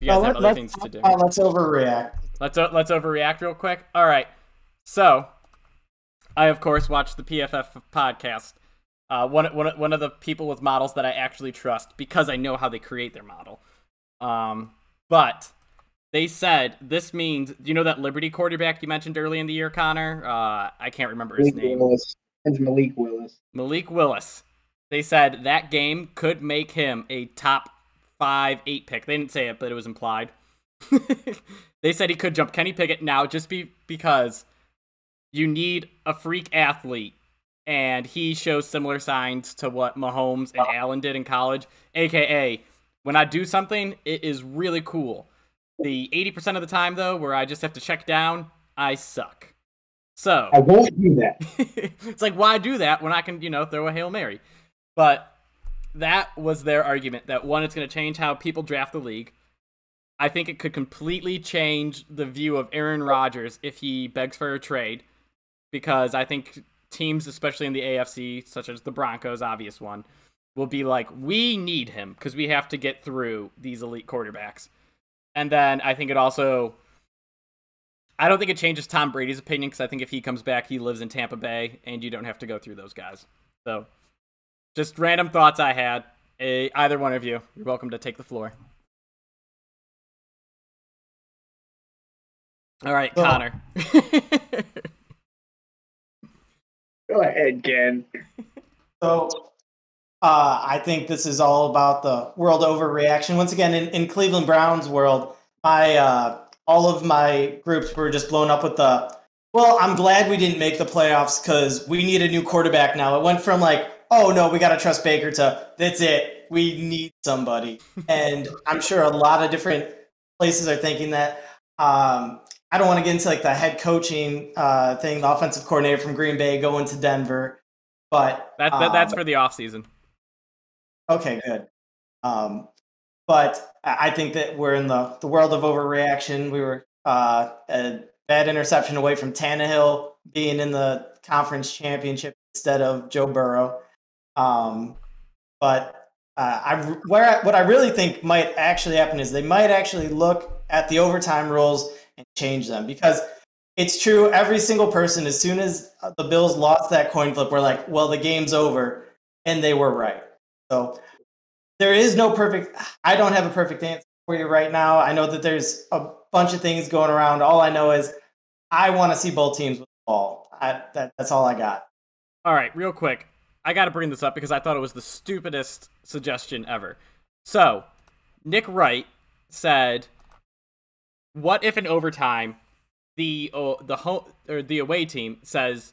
[SPEAKER 1] You guys
[SPEAKER 3] Well,
[SPEAKER 1] have other things to do.
[SPEAKER 3] uh, let's overreact.
[SPEAKER 1] Let's let's overreact real quick. All right. So, I of course watch the PFF podcast. Uh, one, one, one of the people with models that I actually trust because I know how they create their model. Um, but they said this means you know that Liberty quarterback you mentioned early in the year, Connor. Uh, I can't remember his
[SPEAKER 2] Malik
[SPEAKER 1] name.
[SPEAKER 2] Willis. It's Malik Willis.
[SPEAKER 1] Malik Willis. They said that game could make him a top five, eight pick. They didn't say it, but it was implied. they said he could jump Kenny Pickett now just be because you need a freak athlete, and he shows similar signs to what Mahomes and Allen did in college. AKA, when I do something, it is really cool. The 80% of the time, though, where I just have to check down, I suck. So
[SPEAKER 2] I won't do that.
[SPEAKER 1] it's like why do that when I can, you know, throw a Hail Mary? But that was their argument that one, it's going to change how people draft the league. I think it could completely change the view of Aaron Rodgers if he begs for a trade, because I think teams, especially in the AFC, such as the Broncos, obvious one, will be like, we need him because we have to get through these elite quarterbacks. And then I think it also I don't think it changes Tom Brady's opinion because I think if he comes back, he lives in Tampa Bay, and you don't have to go through those guys. So, just random thoughts I had. Eh, either one of you, you're welcome to take the floor. All right,
[SPEAKER 3] Well-
[SPEAKER 1] Connor.
[SPEAKER 2] Go ahead, Ken.
[SPEAKER 3] So uh, I think this is all about the world overreaction. Once again, in, in Cleveland Browns world, my uh, all of my groups were just blown up with the. Well, I'm glad we didn't make the playoffs because we need a new quarterback now. It went from like, oh no, we got to trust Baker to that's it, we need somebody. and I'm sure a lot of different places are thinking that. Um, I don't want to get into like the head coaching uh, thing, the offensive coordinator from Green Bay going to Denver, but
[SPEAKER 1] that, that that's
[SPEAKER 3] um,
[SPEAKER 1] for the offseason.
[SPEAKER 3] Okay, good. Um, but I think that we're in the, the world of overreaction. We were uh, a bad interception away from Tannehill being in the conference championship instead of Joe Burrow. Um, but uh, I, where I, what I really think might actually happen is they might actually look at the overtime rules and change them because it's true. Every single person, as soon as the Bills lost that coin flip, we're like, well, the game's over. And they were right. So there is no perfect. I don't have a perfect answer for you right now. I know that there's a bunch of things going around. All I know is I want to see both teams with the ball. I, that, that's all I got.
[SPEAKER 1] All right, real quick. I got to bring this up because I thought it was the stupidest suggestion ever. So, Nick Wright said, "What if in overtime, the uh, the home or the away team says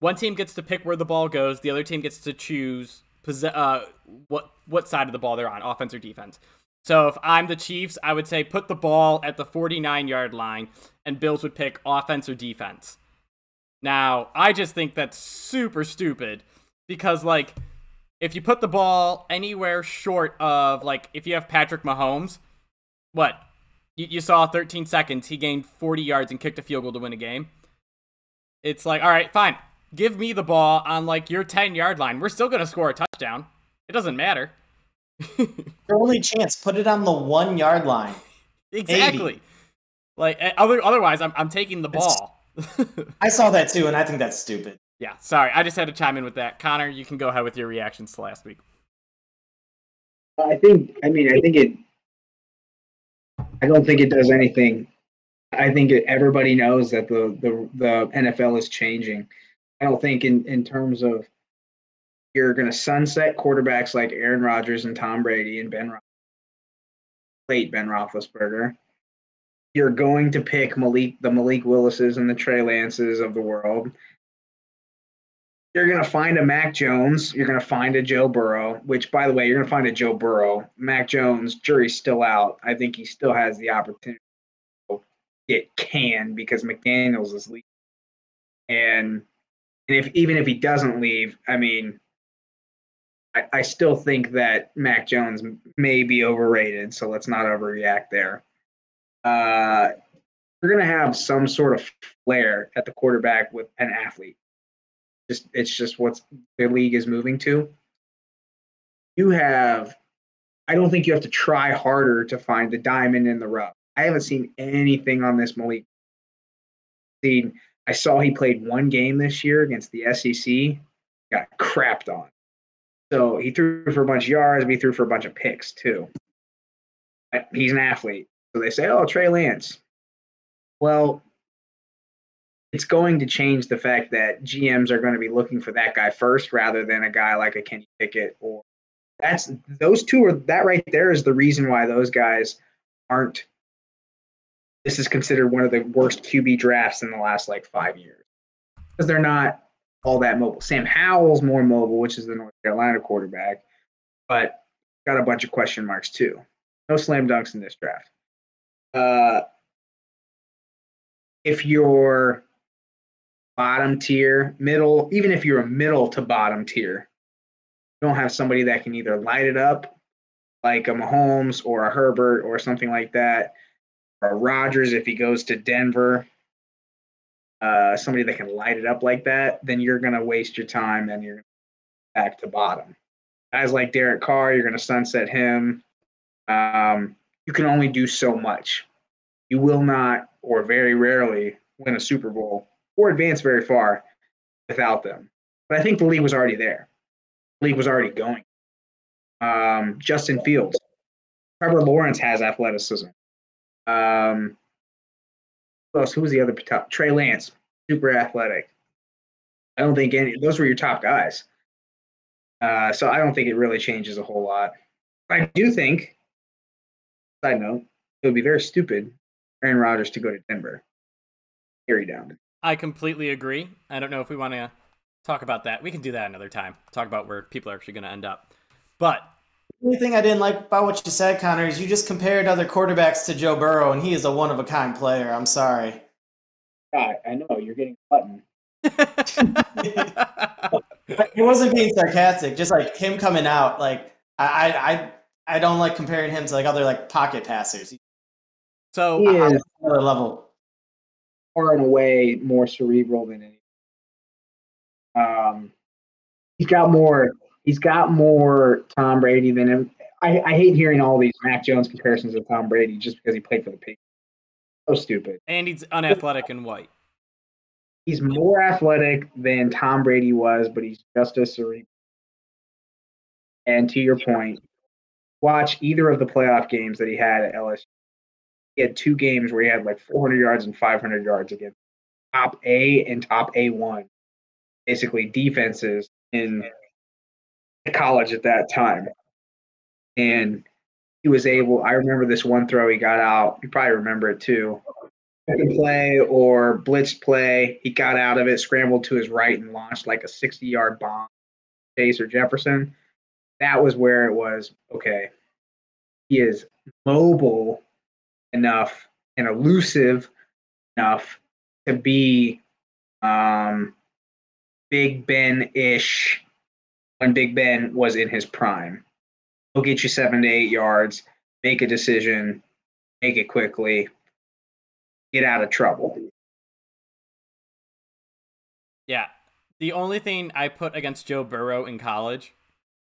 [SPEAKER 1] one team gets to pick where the ball goes, the other team gets to choose posse- uh, what what side of the ball they're on, offense or defense. So if I'm the Chiefs, I would say put the ball at the 49 yard line, and Bills would pick offense or defense. Now, I just think that's super stupid because, like, if you put the ball anywhere short of, like, if you have Patrick Mahomes, what? You, you saw 13 seconds, he gained 40 yards and kicked a field goal to win a game. It's like, all right, fine. Give me the ball on, like, your 10 yard line. We're still going to score a touchdown. It doesn't matter.
[SPEAKER 3] Your only chance, put it on the one yard line.
[SPEAKER 1] exactly. Like, eh, other, otherwise, I'm, I'm taking the ball.
[SPEAKER 3] I saw that too, and I think that's stupid.
[SPEAKER 1] yeah, sorry. I just had to chime in with that. Connor, you can go ahead with your reactions to last week.
[SPEAKER 2] I think. I mean, I think it. I don't think it does anything. I think it, everybody knows that the, the the NFL is changing. I don't think in in terms of you're going to sunset quarterbacks like Aaron Rodgers and Tom Brady and Ben late Ben Roethlisberger. You're going to pick Malik the Malik Willises and the Trey Lances of the world. You're going to find a Mac Jones. You're going to find a Joe Burrow, which, by the way, you're going to find a Joe Burrow. Mac Jones, jury's still out. I think he still has the opportunity to get canned because McDaniels is leaving. And, and if even if he doesn't leave, I mean, I, I still think that Mac Jones may be overrated. So let's not overreact there. Uh, we're to have some sort of flair at the quarterback with an athlete just it's just what the league is moving to. You have, I don't think you have to try harder to find the diamond in the rough. I haven't seen anything on this Malik. Seen, I saw he played one game this year against the SEC, got crapped on. So he threw for a bunch of yards, he threw for a bunch of picks too. He's an athlete. So they say, oh, Trey Lance. Well, it's going to change the fact that GMs are going to be looking for that guy first rather than a guy like a Kenny Pickett or that's those two are that right there is the reason why those guys aren't this is considered one of the worst QB drafts in the last like five years because they're not all that mobile. Sam Howell's more mobile, which is the North Carolina quarterback, but got a bunch of question marks too. No slam dunks in this draft. Uh, if you're bottom tier, middle, even if you're a middle to bottom tier, you don't have somebody that can either light it up like a Mahomes or a Herbert or something like that, Rodgers if he goes to Denver, uh, somebody that can light it up like that, then you're going to waste your time and you're back to bottom. Guys like Derek Carr, you're going to sunset him. Um, you can only do so much. You will not, or very rarely, win a Super Bowl or advance very far without them. But I think the league was already there. The league was already going. Um, Justin Fields, Trevor Lawrence has athleticism. Um, who else? Who was the other top? Trey Lance, super athletic. I don't think any. Those were your top guys. Uh, so I don't think it really changes a whole lot. I do think. Side note: It would be very stupid, Aaron Rodgers to go to Denver. Carry down.
[SPEAKER 1] I completely agree. I don't know if we want to talk about that. We can do that another time. Talk about where people are actually going to end up. But
[SPEAKER 3] only thing I didn't like about what you said, Connor, is you just compared other quarterbacks to Joe Burrow, and he is a one of a kind player. I'm sorry.
[SPEAKER 2] God, I know you're getting a button.
[SPEAKER 3] it wasn't being sarcastic. Just like him coming out, like I, I, I don't like comparing him to like other like pocket passers.
[SPEAKER 1] So
[SPEAKER 2] he is
[SPEAKER 3] another level
[SPEAKER 2] far and away more cerebral than any. Um, he's got more he's got more Tom Brady than him. I, I hate hearing all these Mac Jones comparisons of Tom Brady just because he played for the Patriots. So stupid.
[SPEAKER 1] And he's unathletic and white.
[SPEAKER 2] He's more athletic than Tom Brady was, but he's just as cerebral. And to your point, watch either of the playoff games that he had at LSU. He had two games where he had like 400 yards and 500 yards against top A and top A1, basically defenses in college at that time. And he was able, I remember this one throw he got out. You probably remember it too. Second play or blitz play, he got out of it, scrambled to his right, and launched like a 60 yard bomb. Chase or Jefferson. That was where it was okay. He is mobile enough and elusive enough to be um, Big Ben ish when Big Ben was in his prime. He'll get you seven to eight yards, make a decision, make it quickly, get out of trouble.
[SPEAKER 1] Yeah. The only thing I put against Joe Burrow in college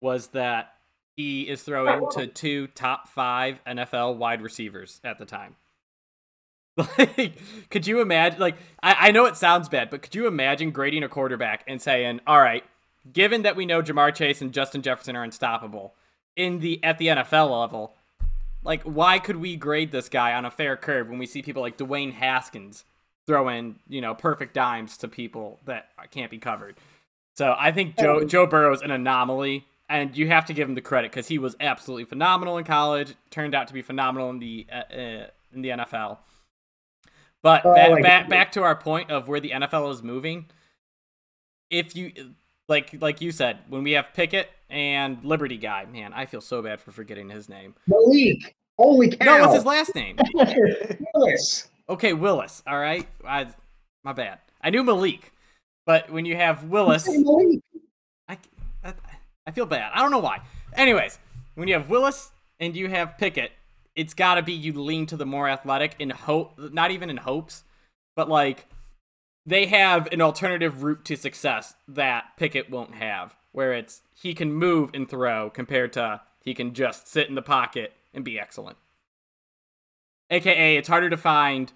[SPEAKER 1] was that he is throwing to two top five NFL wide receivers at the time. Like, could you imagine? Like, I, I know it sounds bad, but could you imagine grading a quarterback and saying, "All right, given that we know Ja'Marr Chase and Justin Jefferson are unstoppable in the at the NFL level, like why could we grade this guy on a fair curve when we see people like Dwayne Haskins throwing you know perfect dimes to people that can't be covered? So I think Joe Joe Burrow is an anomaly, and you have to give him the credit because he was absolutely phenomenal in college. Turned out to be phenomenal in the uh, uh in the NFL. But oh, back, back back to our point of where the NFL is moving. If you like like you said, when we have Pickett and Liberty guy, man, I feel so bad for forgetting his name.
[SPEAKER 2] Malik. Holy cow.
[SPEAKER 1] No, what's his last name?
[SPEAKER 2] Willis.
[SPEAKER 1] Okay, Willis. All right. I, my bad. I knew Malik. But when you have Willis, I, I, I feel bad. I don't know why. Anyways, when you have Willis and you have Pickett, it's got to be you lean to the more athletic in hope, not even in hopes, but like they have an alternative route to success that Pickett won't have, where it's he can move and throw compared to he can just sit in the pocket and be excellent. AKA, it's harder to find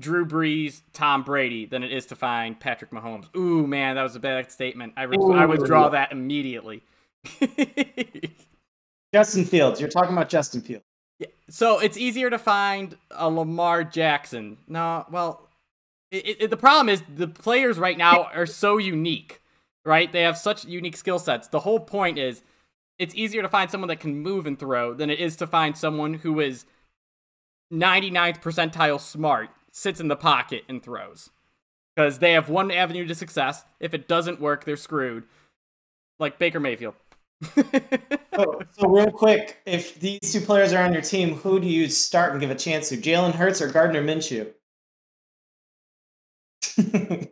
[SPEAKER 1] Drew Brees, Tom Brady than it is to find Patrick Mahomes. Ooh, man, that was a bad statement. I, re- I withdraw that immediately.
[SPEAKER 3] Justin Fields. You're talking about Justin Fields.
[SPEAKER 1] Yeah, so it's easier to find a Lamar Jackson. No, well, it, it, the problem is the players right now are so unique, right? They have such unique skill sets. The whole point is it's easier to find someone that can move and throw than it is to find someone who is 99th percentile smart, sits in the pocket, and throws. Because they have one avenue to success. If it doesn't work, they're screwed. Like Baker Mayfield.
[SPEAKER 3] so, so, real quick, if these two players are on your team, who do you start and give a chance to? Jalen Hurts or Gardner Minshew?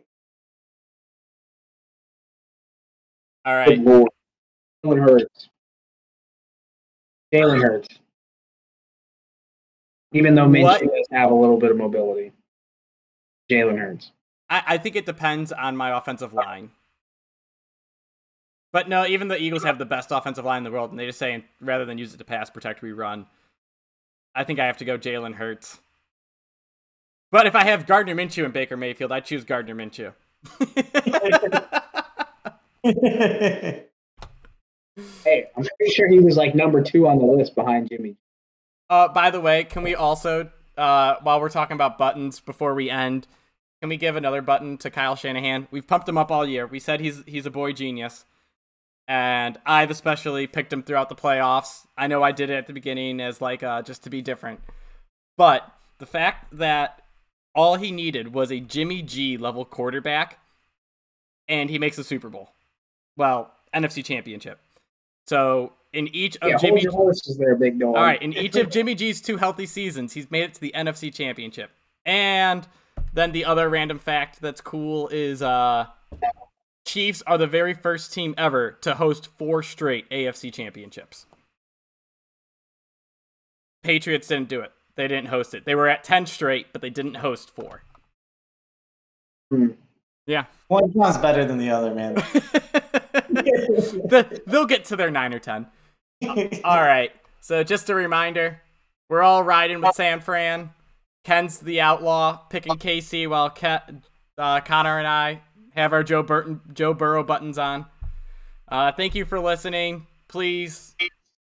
[SPEAKER 1] All right.
[SPEAKER 2] Jalen Hurts. Jalen Hurts. Even though Minshew does have a little bit of mobility. Jalen Hurts.
[SPEAKER 1] I, I think it depends on my offensive line. But no, even the Eagles have the best offensive line in the world, and they just say rather than use it to pass, protect, we run. I think I have to go Jalen Hurts. But if I have Gardner Minshew and Baker Mayfield, I choose Gardner Minshew.
[SPEAKER 2] hey, I'm pretty sure he was like number two on the list behind Jimmy.
[SPEAKER 1] Uh, by the way, can we also, uh, while we're talking about buttons, before we end, can we give another button to Kyle Shanahan? We've pumped him up all year. We said he's he's a boy genius and I've especially picked him throughout the playoffs. I know I did it at the beginning as like uh, just to be different, but the fact that all he needed was a Jimmy G level quarterback, and he makes a Super Bowl. Well, NFC Championship. So in each of
[SPEAKER 2] yeah,
[SPEAKER 1] Jimmy
[SPEAKER 2] horses there, big dog.
[SPEAKER 1] All right, in each of Jimmy G's two healthy seasons, he's made it to the NFC Championship. And then the other random fact that's cool is uh Chiefs are the very first team ever to host four straight AFC championships. Patriots didn't do it. They didn't host it. They were at 10 straight, but they didn't host four.
[SPEAKER 2] Hmm.
[SPEAKER 1] Yeah.
[SPEAKER 3] One sounds better than the other, man.
[SPEAKER 1] the, they'll get to their 9 or 10. all right. So just a reminder, we're all riding with San Fran. Ken's the outlaw, picking KC, while Ken, uh, Connor and I have our Joe Burton, Joe Burrow buttons on. Uh, thank you for listening. Please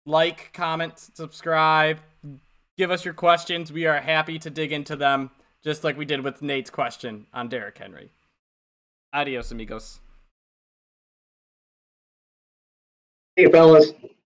[SPEAKER 1] like, comment, subscribe, give us your questions. We are happy to dig into them, just like we did with Nate's question on Derrick Henry. Adios, amigos.
[SPEAKER 2] Hey, fellas.